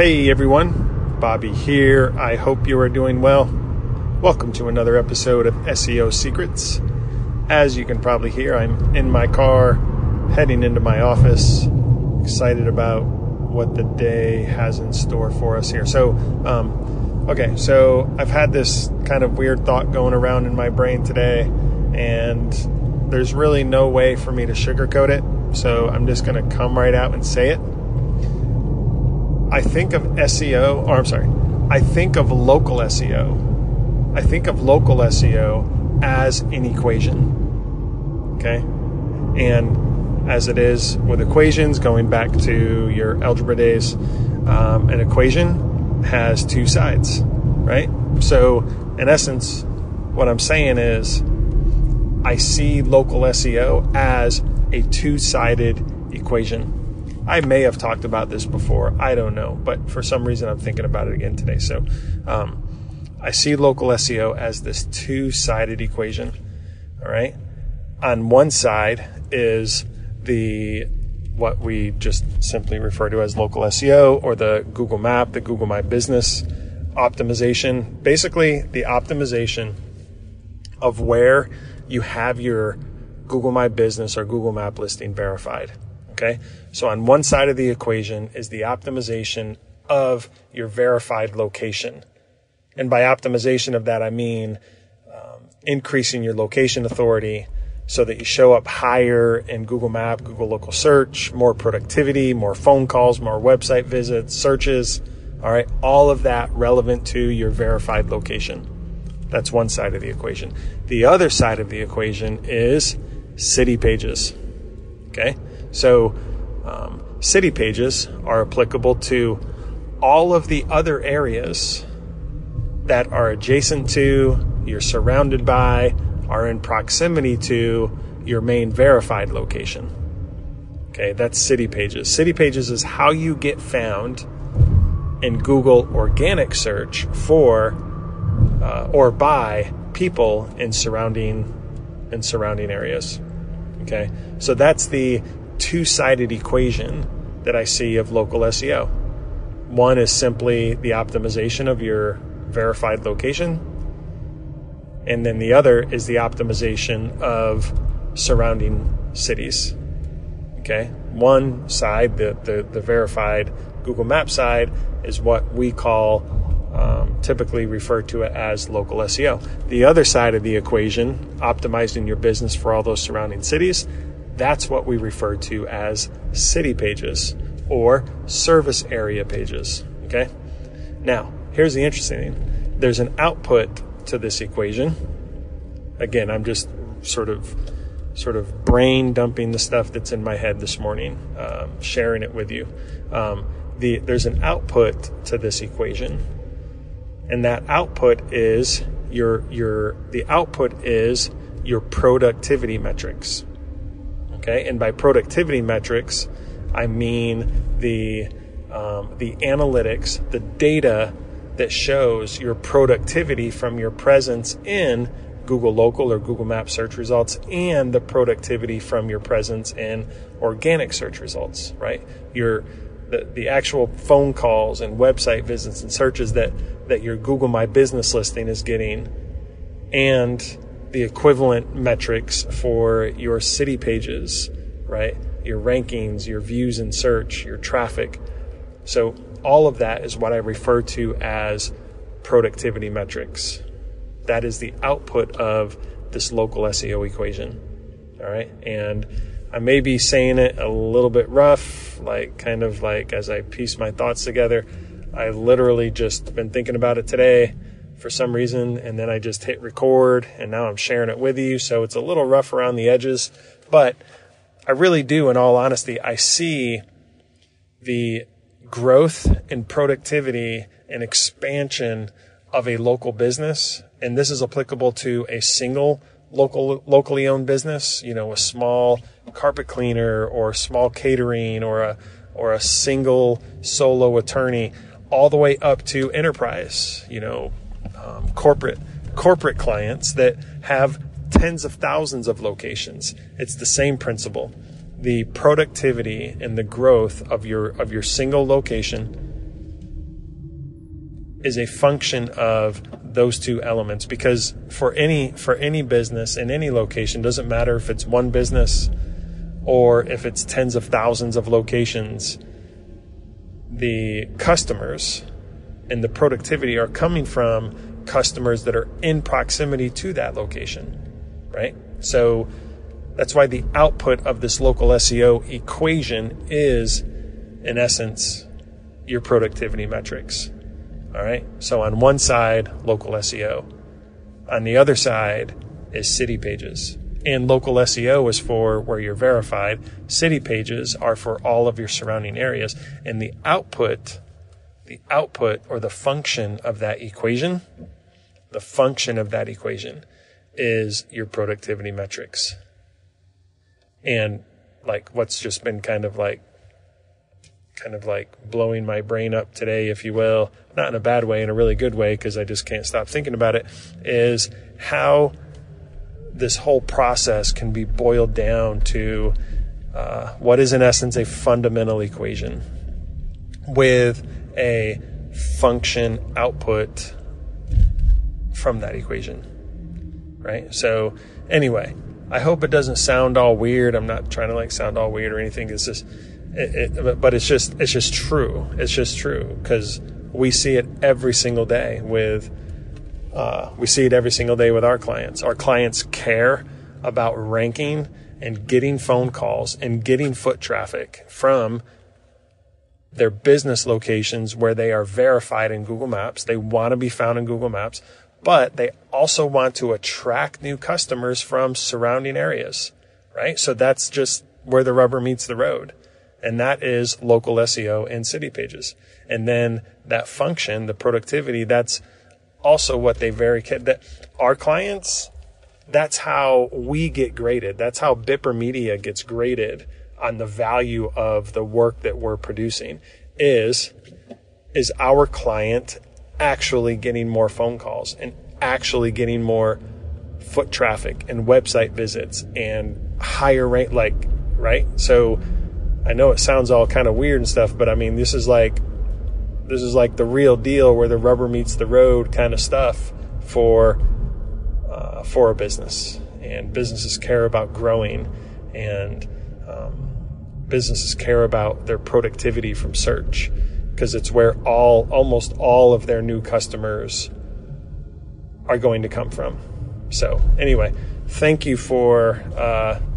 Hey everyone, Bobby here. I hope you are doing well. Welcome to another episode of SEO Secrets. As you can probably hear, I'm in my car heading into my office, excited about what the day has in store for us here. So, um, okay, so I've had this kind of weird thought going around in my brain today, and there's really no way for me to sugarcoat it. So I'm just going to come right out and say it. I think of SEO, or I'm sorry, I think of local SEO. I think of local SEO as an equation. Okay? And as it is with equations, going back to your algebra days, um, an equation has two sides, right? So, in essence, what I'm saying is I see local SEO as a two sided equation. I may have talked about this before. I don't know, but for some reason I'm thinking about it again today. So um, I see local SEO as this two-sided equation. All right. On one side is the what we just simply refer to as local SEO or the Google Map, the Google My Business optimization. Basically, the optimization of where you have your Google My Business or Google Map listing verified. Okay. So on one side of the equation is the optimization of your verified location. And by optimization of that, I mean um, increasing your location authority so that you show up higher in Google Map, Google Local Search, more productivity, more phone calls, more website visits, searches. All right. All of that relevant to your verified location. That's one side of the equation. The other side of the equation is city pages. Okay. So, um, city pages are applicable to all of the other areas that are adjacent to, you're surrounded by, are in proximity to your main verified location. Okay, that's city pages. City pages is how you get found in Google organic search for uh, or by people in surrounding in surrounding areas. Okay, so that's the two sided equation that I see of local SEO. One is simply the optimization of your verified location, and then the other is the optimization of surrounding cities. Okay, one side, the, the, the verified Google Map side, is what we call um, typically referred to it as local SEO. The other side of the equation, optimizing your business for all those surrounding cities, that's what we refer to as city pages or service area pages. Okay. Now, here's the interesting thing there's an output to this equation. Again, I'm just sort of sort of brain dumping the stuff that's in my head this morning, um, sharing it with you. Um, the, there's an output to this equation, and that output is your your the output is your productivity metrics. Okay, and by productivity metrics, I mean the um, the analytics, the data that shows your productivity from your presence in Google Local or Google Map search results and the productivity from your presence in organic search results, right? Your the, the actual phone calls and website visits and searches that, that your Google My Business listing is getting and the equivalent metrics for your city pages, right? Your rankings, your views in search, your traffic. So all of that is what I refer to as productivity metrics. That is the output of this local SEO equation. All right. And I may be saying it a little bit rough, like kind of like as I piece my thoughts together. I literally just been thinking about it today for some reason, and then I just hit record, and now I'm sharing it with you. So it's a little rough around the edges, but I really do, in all honesty, I see the growth in productivity and expansion of a local business, and this is applicable to a single local locally owned business, you know, a small carpet cleaner or small catering or a or a single solo attorney all the way up to enterprise, you know, um, corporate corporate clients that have tens of thousands of locations. It's the same principle. The productivity and the growth of your of your single location is a function of those two elements because for any for any business in any location doesn't matter if it's one business or if it's tens of thousands of locations the customers and the productivity are coming from customers that are in proximity to that location right so that's why the output of this local SEO equation is in essence your productivity metrics all right. So on one side, local SEO. On the other side is city pages. And local SEO is for where you're verified. City pages are for all of your surrounding areas. And the output, the output or the function of that equation, the function of that equation is your productivity metrics. And like what's just been kind of like kind of like blowing my brain up today, if you will, not in a bad way, in a really good way, because I just can't stop thinking about it, is how this whole process can be boiled down to uh, what is, in essence, a fundamental equation with a function output from that equation. Right? So, anyway, I hope it doesn't sound all weird. I'm not trying to like sound all weird or anything. It's just it, it, but it's just it's just true. It's just true because we see it every single day with uh, we see it every single day with our clients. Our clients care about ranking and getting phone calls and getting foot traffic from their business locations where they are verified in Google Maps. They want to be found in Google Maps, but they also want to attract new customers from surrounding areas, right? So that's just where the rubber meets the road and that is local SEO and city pages. And then that function, the productivity, that's also what they very that our clients. That's how we get graded. That's how Bipper Media gets graded on the value of the work that we're producing. Is is our client actually getting more phone calls and actually getting more foot traffic and website visits and higher rate like right so I know it sounds all kind of weird and stuff, but I mean, this is like, this is like the real deal where the rubber meets the road kind of stuff for, uh, for a business. And businesses care about growing and, um, businesses care about their productivity from search because it's where all, almost all of their new customers are going to come from. So anyway, thank you for, uh,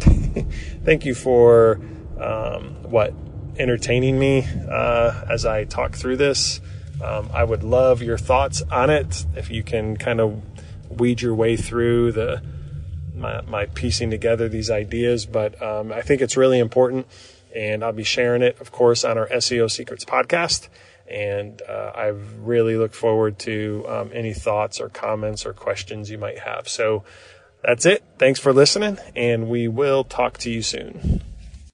thank you for, um, what entertaining me uh, as I talk through this. Um, I would love your thoughts on it. If you can kind of weed your way through the my, my piecing together these ideas, but um, I think it's really important, and I'll be sharing it, of course, on our SEO Secrets podcast. And uh, I really look forward to um, any thoughts or comments or questions you might have. So that's it. Thanks for listening, and we will talk to you soon.